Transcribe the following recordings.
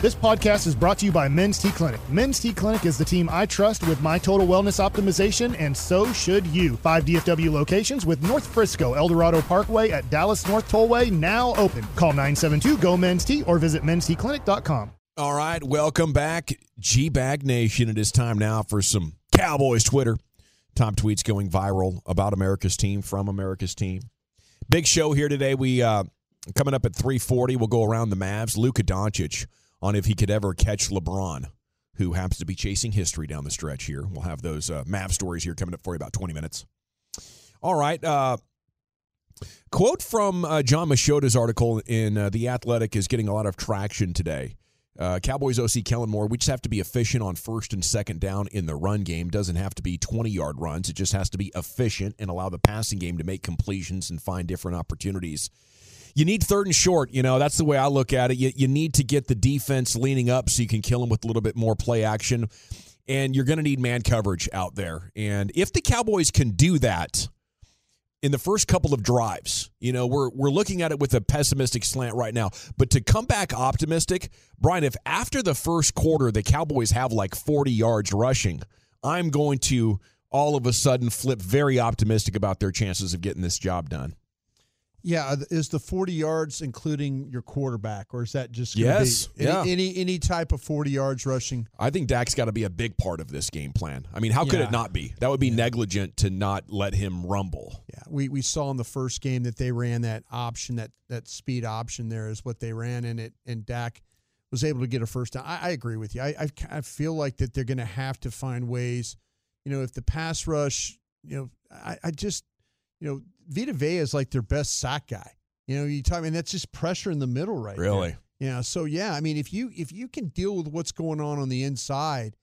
This podcast is brought to you by Men's T Clinic. Men's T Clinic is the team I trust with my total wellness optimization, and so should you. Five DFW locations with North Frisco, Eldorado Parkway at Dallas North Tollway now open. Call 972 GO Men's T or visit menstclinic.com. All right, welcome back, G Bag Nation. It is time now for some Cowboys Twitter. Top tweets going viral about America's team from America's team. Big show here today. We uh, coming up at 340. We'll go around the Mavs. Luka Doncic on if he could ever catch LeBron, who happens to be chasing history down the stretch here. We'll have those uh, Mav stories here coming up for you about 20 minutes. All right. Uh, quote from uh, Jon Machota's article in uh, The Athletic is getting a lot of traction today. Uh, Cowboys OC Kellen Moore, we just have to be efficient on first and second down in the run game. Doesn't have to be 20 yard runs. It just has to be efficient and allow the passing game to make completions and find different opportunities you need third and short. You know, that's the way I look at it. You, you need to get the defense leaning up so you can kill them with a little bit more play action. And you're going to need man coverage out there. And if the Cowboys can do that in the first couple of drives, you know, we're, we're looking at it with a pessimistic slant right now. But to come back optimistic, Brian, if after the first quarter the Cowboys have like 40 yards rushing, I'm going to all of a sudden flip very optimistic about their chances of getting this job done. Yeah, uh, is the forty yards including your quarterback, or is that just yes? Be any, yeah. any any type of forty yards rushing? I think Dak's got to be a big part of this game plan. I mean, how could it not be? That would be yeah. negligent to not let him rumble. Yeah, we we saw in the first game that they ran that option, that that speed option. There is what they ran, and it and Dak was able to get a first down. I, I agree with you. I, I I feel like that they're going to have to find ways. You know, if the pass rush, you know, I, I just you know, Vita Vea is like their best sack guy. You know, you talk, I mean, that's just pressure in the middle right Really? Yeah. So yeah, I mean, if you if you can deal with what's going on on the inside,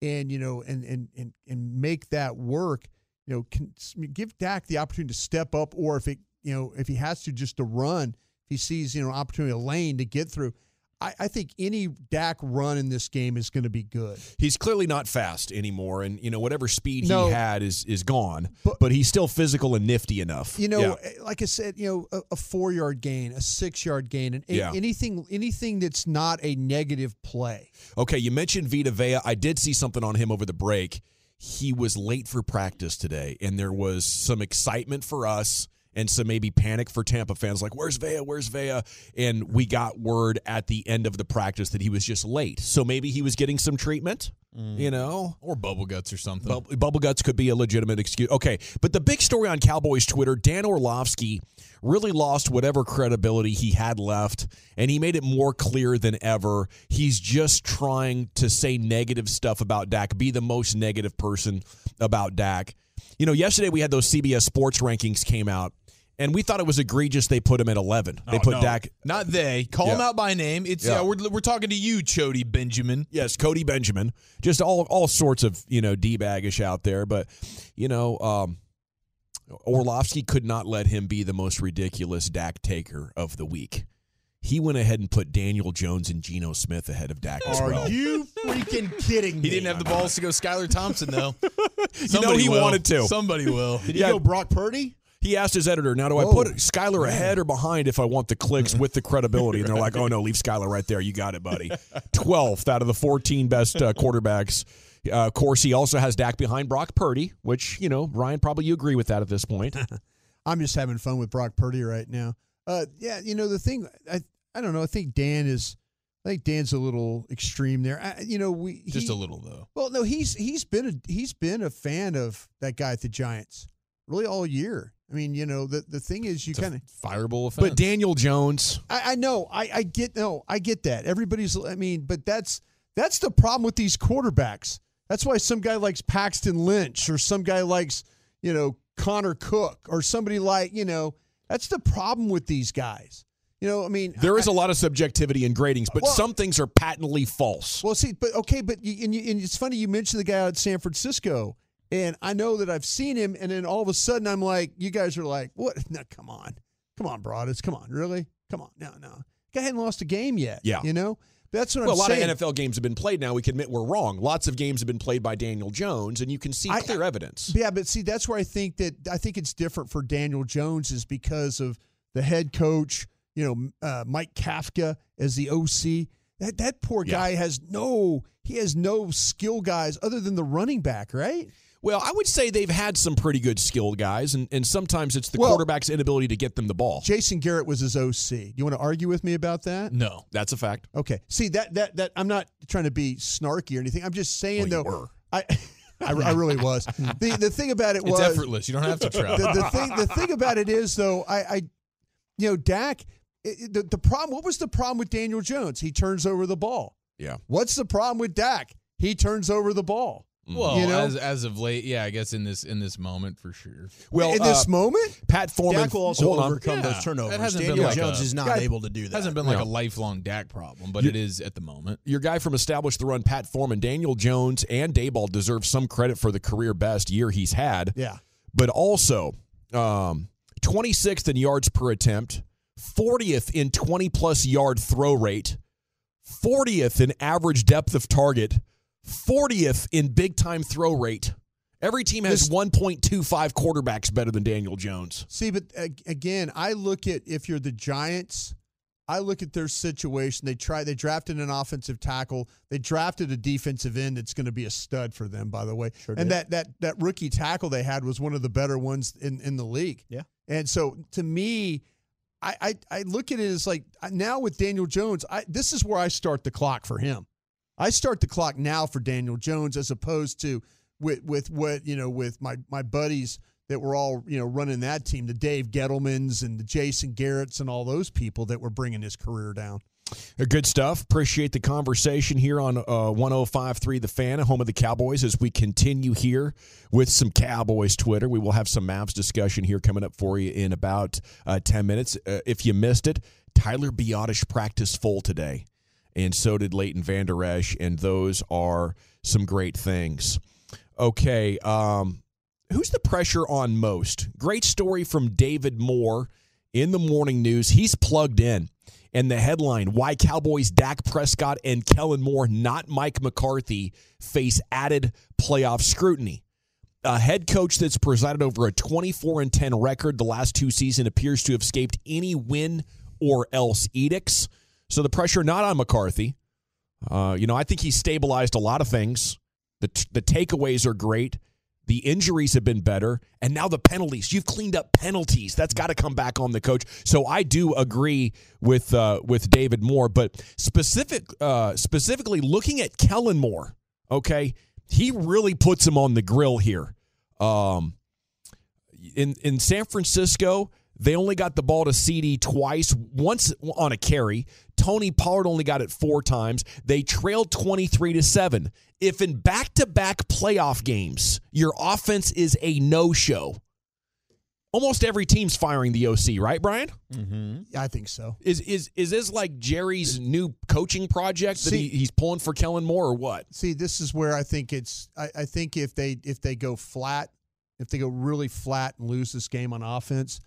and you know, and and and and make that work, you know, can give Dak the opportunity to step up, or if it, you know, if he has to just to run, if he sees you know opportunity a lane to get through. I, I think any Dak run in this game is going to be good. He's clearly not fast anymore, and you know whatever speed no, he had is is gone. But, but, he's still physical and nifty enough. You know, yeah. Eh, like I said, you know, a, a four yard gain, a six yard gain, and yeah. anything anything that's not a negative play. Okay, you mentioned Vita Vea. I did see something on him over the break. He was late for practice today, and there was some excitement for us and so maybe panic for Tampa fans like where's Vea? Where's Vea? And we got word at the end of the practice that he was just late. So maybe he was getting some treatment mm. you know? Or bubble guts or something. Bubble, bubble guts could be a legitimate excuse. Okay but the big story on Cowboys Twitter Dan Orlovsky really lost whatever credibility he had left and he made it more clear than ever. He's just trying to say negative stuff about Dak be the most negative person about Dak. You know, yesterday we had those CBS Sports rankings came out, and we thought it was egregious they put him at 11. They oh, put no. Dak. Not they. Call yeah. him out by name. It's yeah. yeah. we're, we're talking to you, Chody Benjamin. Yes, Cody Benjamin. Just all all sorts of, you know, D-baggish out there. But, you know, um, Orlovsky could not let him be the most ridiculous Dak taker of the week. He went ahead and put Daniel Jones and Geno Smith ahead of Dak as Are well. You freaking kidding me? He didn't have the balls to go Skylar Thompson, though. you know he will. wanted to. Somebody will. Did he yeah. go Brock Purdy? He asked his editor, "Now, do I put Skylar ahead or behind if I want the clicks with the credibility?" And they're like, "Oh no, leave Skylar right there. You got it, buddy." Twelfth out of the fourteen best uh, quarterbacks. Uh, of course, he also has Dak behind Brock Purdy, which you know, Ryan, probably you agree with that at this point. I'm just having fun with Brock Purdy right now. Uh, yeah, you know the thing. I I don't know. I think Dan is. I think Dan's a little extreme there. I, you know, we just he, a little though. Well, no, he's he's been a he's been a fan of that guy at the Giants really all year. I mean, you know, the, the thing is, you kind of fireable offense. But Daniel Jones, I, I know, I, I get no, I get that. Everybody's, I mean, but that's that's the problem with these quarterbacks. That's why some guy likes Paxton Lynch or some guy likes, you know, Connor Cook or somebody like, you know, that's the problem with these guys. You know, I mean, There is a a lot of subjectivity in gradings, but Well- some things are patently false. Well, see, but okay, but you, and, you, and it's funny you mentioned the guy out at San Francisco, and I know that I've seen him, and then all of a sudden I'm like, you guys are like, what? No, come on, come on, Broadus, come on, really, come on, no, no, guy hadn't lost a game yet. Yeah. you know, that's what Well, I'm a lot saying. of NFL games have been played now. We can admit we're wrong. Lots of games have been played by Daniel Jones, and you can see I- clear evidence. Yeah, but see, that's where I think that I think it's different for Daniel Jones is because of the head coach, you know, uh, Mike Kafka as the OC. That that poor Yeah. guy has no he has no skill guys other than the running back, right? Well, I would say they've had some pretty good skilled guys, and, and sometimes it's the Well- quarterback's inability to get them the ball. Jason Garrett was his OC. You want to argue with me about that? No. That's a fact. Okay. See that that that I'm not trying to be snarky or anything. I'm just saying Well, you though. were. I, I I really was. the the thing about it It's was effortless. You don't have to try. the, the thing the thing about it is though I, I you know Dak it- the, the problem what was the problem with Daniel Jones he turns over the ball Yeah. what's the problem with Dak he turns over the ball well, you know? as as of late, yeah, I guess in this in this moment for sure. Well, in this uh, moment Pat Foreman. Dak will also overcome Yeah. those turnovers. That hasn't been Daniel like Jones a- is not Guy- able to do that. Hasn't been like Yeah. a lifelong Dak problem, but You- it is at the moment. Your guy from Establish the Run, Pat Foreman, Daniel Jones, and Daboll deserve some credit for the career best year he's had. yeah but also um, 26th in yards per attempt, 40th in 20 plus yard throw rate, 40th in average depth of target, 40th in big time throw rate. Every team has This- 1.25 quarterbacks better than Daniel Jones. see but uh, again I look at if you're the Giants I look at their situation they try they drafted an offensive tackle they drafted a defensive end that's going to be a stud for them by the way Sure and did. that that that rookie tackle they had was one of the better ones in in the league Yeah. And so to me, I, I, I look at it as like now with Daniel Jones, I, this is where I start the clock for him. I start the clock now for Daniel Jones as opposed to with with what you know with my my buddies that were all you know running that team, the Dave Gettlemans and the Jason Garrett's and all those people that were bringing his career down. Uh, Good stuff. Appreciate the conversation here on uh, 105.3 The Fan, home of the Cowboys, as we continue here with some Cowboys Twitter. We will have some Mavs discussion here coming up for you in about uh, 10 minutes. Uh, if you missed it, Tyler Biadasz practiced full today, and so did Leighton Vander Esch, and those are some great things. Okay, um, who's the pressure on most? Great story from David Moore in the morning news. He's plugged in. And the headline Why Cowboys Dak Prescott and Kellen Moore, not Mike McCarthy, face added playoff scrutiny. A head coach that's presided over a 24 and 10 record the last two seasons appears to have escaped any win or else edicts. So the pressure not on McCarthy. Uh, you know, I think he stabilized a lot of things. The, t- the takeaways are great. The injuries have been better, and now the penalties. You've cleaned up penalties. That's got to come back on the coach. So I do agree with uh, with David Moore, but specific uh, specifically looking at Kellen Moore. Okay, he really puts him on the grill here. Um, in in San Francisco, they only got the ball to CeeDee twice, once on a carry. Tony Pollard only got it four times. They trailed 23 to 7. If in back-to-back playoff games, your offense is a no-show, almost every team's firing the OC, right, Brian? Mm-hmm. I think so. Is is is this like Jerry's new coaching project that See- he, he's pulling for Kellen Moore or what? See, this is where I think it's. I, I think if they if they go flat, if they go really flat and lose this game on offense,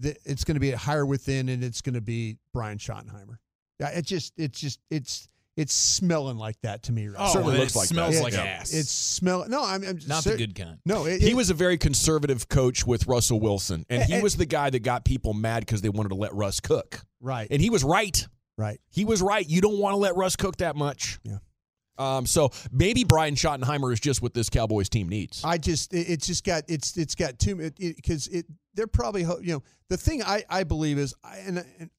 it's going to be a higher within, and it's going to be Brian Schottenheimer. Yeah, it just it's just it's it's smelling like that to me. Right Oh, Certainly it looks like smells that. like It's- ass. It's smell. No, I'm, I'm not ser- the good kind. No, it, He it- was a very conservative coach with Russell Wilson, and he And- was the guy that got people mad because they wanted to let Russ cook. right. And he was right. right. He was right. You don't want to let Russ cook that much. Yeah. Um, so maybe Brian Schottenheimer is just what this Cowboys team needs. I just it, it's just got it's it's got too because it, they're probably you know the thing I I believe is I and, and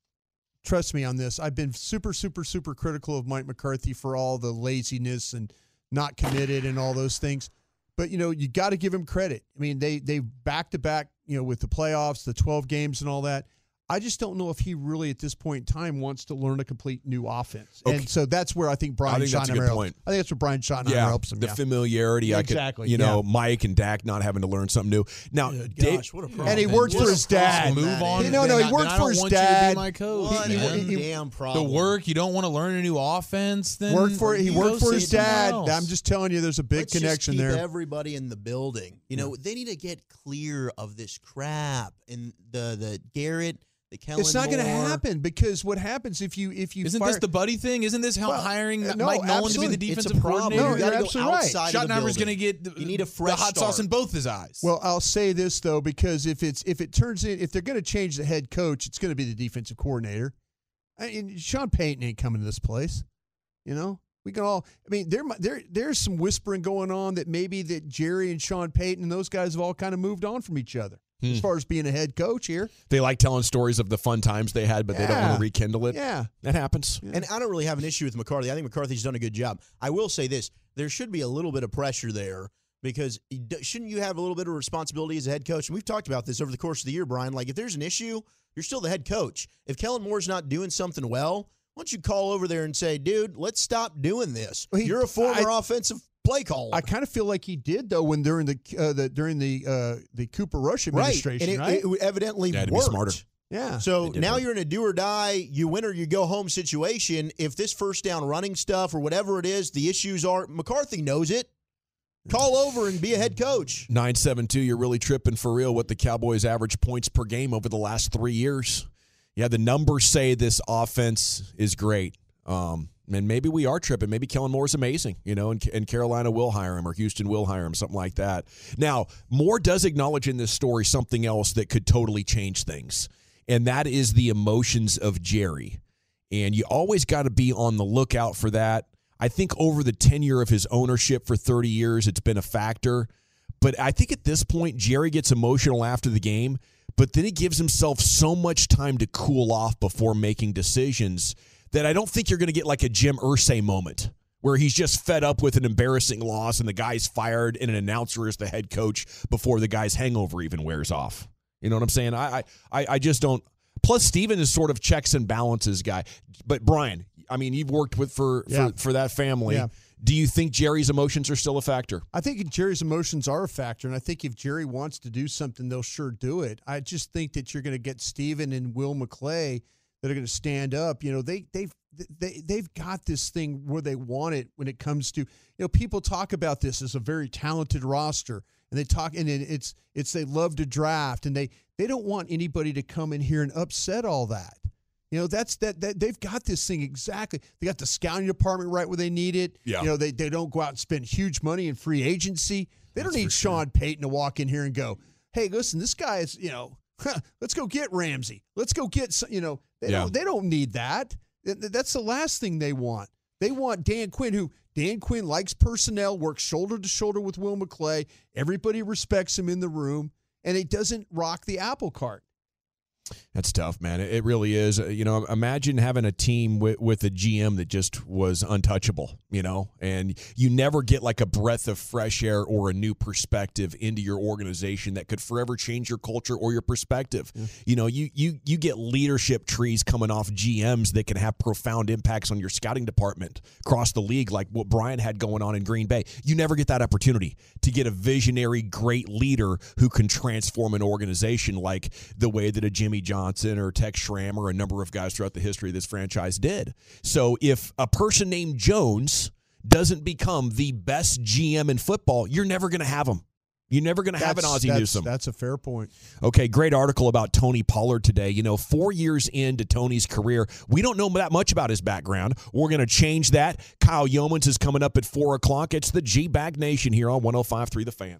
trust me on this I've been super super super critical of Mike McCarthy for all the laziness and not committed and all those things, but you know you got to give him credit. I mean they they back to back you know with the playoffs the twelve games and all that. I just don't know if he really at this point in time wants to learn a complete new offense. Okay. And so that's where I think Brian I think that's a good point. I think that's where Brian Schottenheimer yeah, helps him. the yeah. familiarity. I Exactly, could, you know. Mike and Dak not having to learn something new. Now, Good Dave- gosh, what a problem. and he man. worked for his dad. Move on. is. No, no, Then he worked for his want you to be dad. my coach. What He- he- he- damn the work, you don't want to learn a new offense. Then worked for he worked for his dad. I'm just telling you, there's a big Let's connection there. everybody in the building. You know, they need to get clear of this crap and the the Garrett, the Kellen. it's not going to happen because what happens if you if you Isn't fire, this the buddy thing? Isn't this how Well, hiring uh, no, Mike Nolan to be the absolutely. It's a defensive problem. coordinator? No, you got you're to go absolutely right. outside of the Schottenheimer's going to get the, You need a the fresh hot sauce in both his eyes. Well, I'll say this though, because if it's if it turns in if they're going to change the head coach, it's going to be the defensive coordinator. I mean, Sean Payton ain't coming to this place. You know, we can all. I mean, there there there's some whispering going on that maybe that Jerry and Sean Payton and those guys have all kind of moved on from each other as hmm. far as being a head coach here. they like telling stories of the fun times they had, but they don't want to rekindle it. Yeah. That happens. And I don't really have an issue with McCarthy. I think McCarthy's done a good job. I will say this: there should be a little bit of pressure there because shouldn't you have a little bit of responsibility as a head coach? And we've talked about this over the course of the year, Brian. Like if there's an issue, you're still the head coach. If Kellen Moore's not doing something well, why don't you call over there and say, "Dude, let's stop doing this." Well, he- you're a former I- offensive play call. I kind of feel like he did though when during the uh, the during the uh, the Cooper Rush right, administration, and it, right? it evidently Yeah, to be worked. smarter. yeah. So now work. you're in a do or die, you win or you go home situation. If this first down running stuff or whatever it is, the issues are McCarthy knows it. Call over and be a head coach. 972, you're really tripping for real what the Cowboys' average points per game over the last three years. Yeah, the numbers say this offense is great. Um, and maybe we are tripping. Maybe Kellen Moore is amazing, you know, and, and Carolina will hire him or Houston will hire him, something like that. Now, Moore does acknowledge in this story something else that could totally change things, and that is the emotions of Jerry. And you always got to be on the lookout for that. I think over the tenure of his ownership for 30 years, it's been a factor. But I think at this point, Jerry gets emotional after the game, but then he gives himself so much time to cool off before making decisions that I don't think you're going to get like a Jim Irsay moment where he's just fed up with an embarrassing loss and the guy's fired and an announcer is the head coach before the guy's hangover even wears off. You know what I'm saying? I I, I just don't. Plus, Stephen is sort of checks and balances guy. But Brian, I mean, you've worked with for Yeah. for, for that family. Yeah. Do you think Jerry's emotions are still a factor? I think Jerry's emotions are a factor, and I think if Jerry wants to do something, they'll sure do it. I just think that you're going to get Stephen and Will McClay that are going to stand up. You know, they they've they they've got this thing where they want it when it comes to you know people talk about this as a very talented roster, and they talk and it's it's they love to draft, and they they don't want anybody to come in here and upset all that. You know, that's that, that they've got this thing exactly. They got the scouting department right where they need it. Yeah. You know, they, they don't go out and spend huge money in free agency. They don't need Sean Payton to walk in here and go, hey, listen, this guy is, you know, let's go get Ramsey. Let's go get, some, you know, they, Yeah. don't, they don't need that. Th- th- That's the last thing they want. They want Dan Quinn, who Dan Quinn likes personnel, works shoulder to shoulder with Will McClay. Everybody respects him in the room, and it doesn't rock the apple cart. That's tough, man. It, really is. Uh, You know, imagine having a team with, with a GM that just was untouchable, you know, and you never get like a breath of fresh air or a new perspective into your organization that could forever change your culture or your perspective. You know, you you you get leadership trees coming off GMs that can have profound impacts on your scouting department across the league, like what Brian had going on in Green Bay. You never get that opportunity to get a visionary, great leader who can transform an organization like the way that a Jimmy Johnson or Tex Schramm or a number of guys throughout the history of this franchise did. So if a person named Jones doesn't become the best GM in football, you're never going to have him. You're never going to have an Ozzie that's- Newsome. That's a fair point. Okay, great article about Tony Pollard today. You know, four years into Tony's career, we don't know that much about his background. We're going to change that. Kyle Youmans is coming up at 4 o'clock. It's the G Bag Nation here on 105.3 The Fan.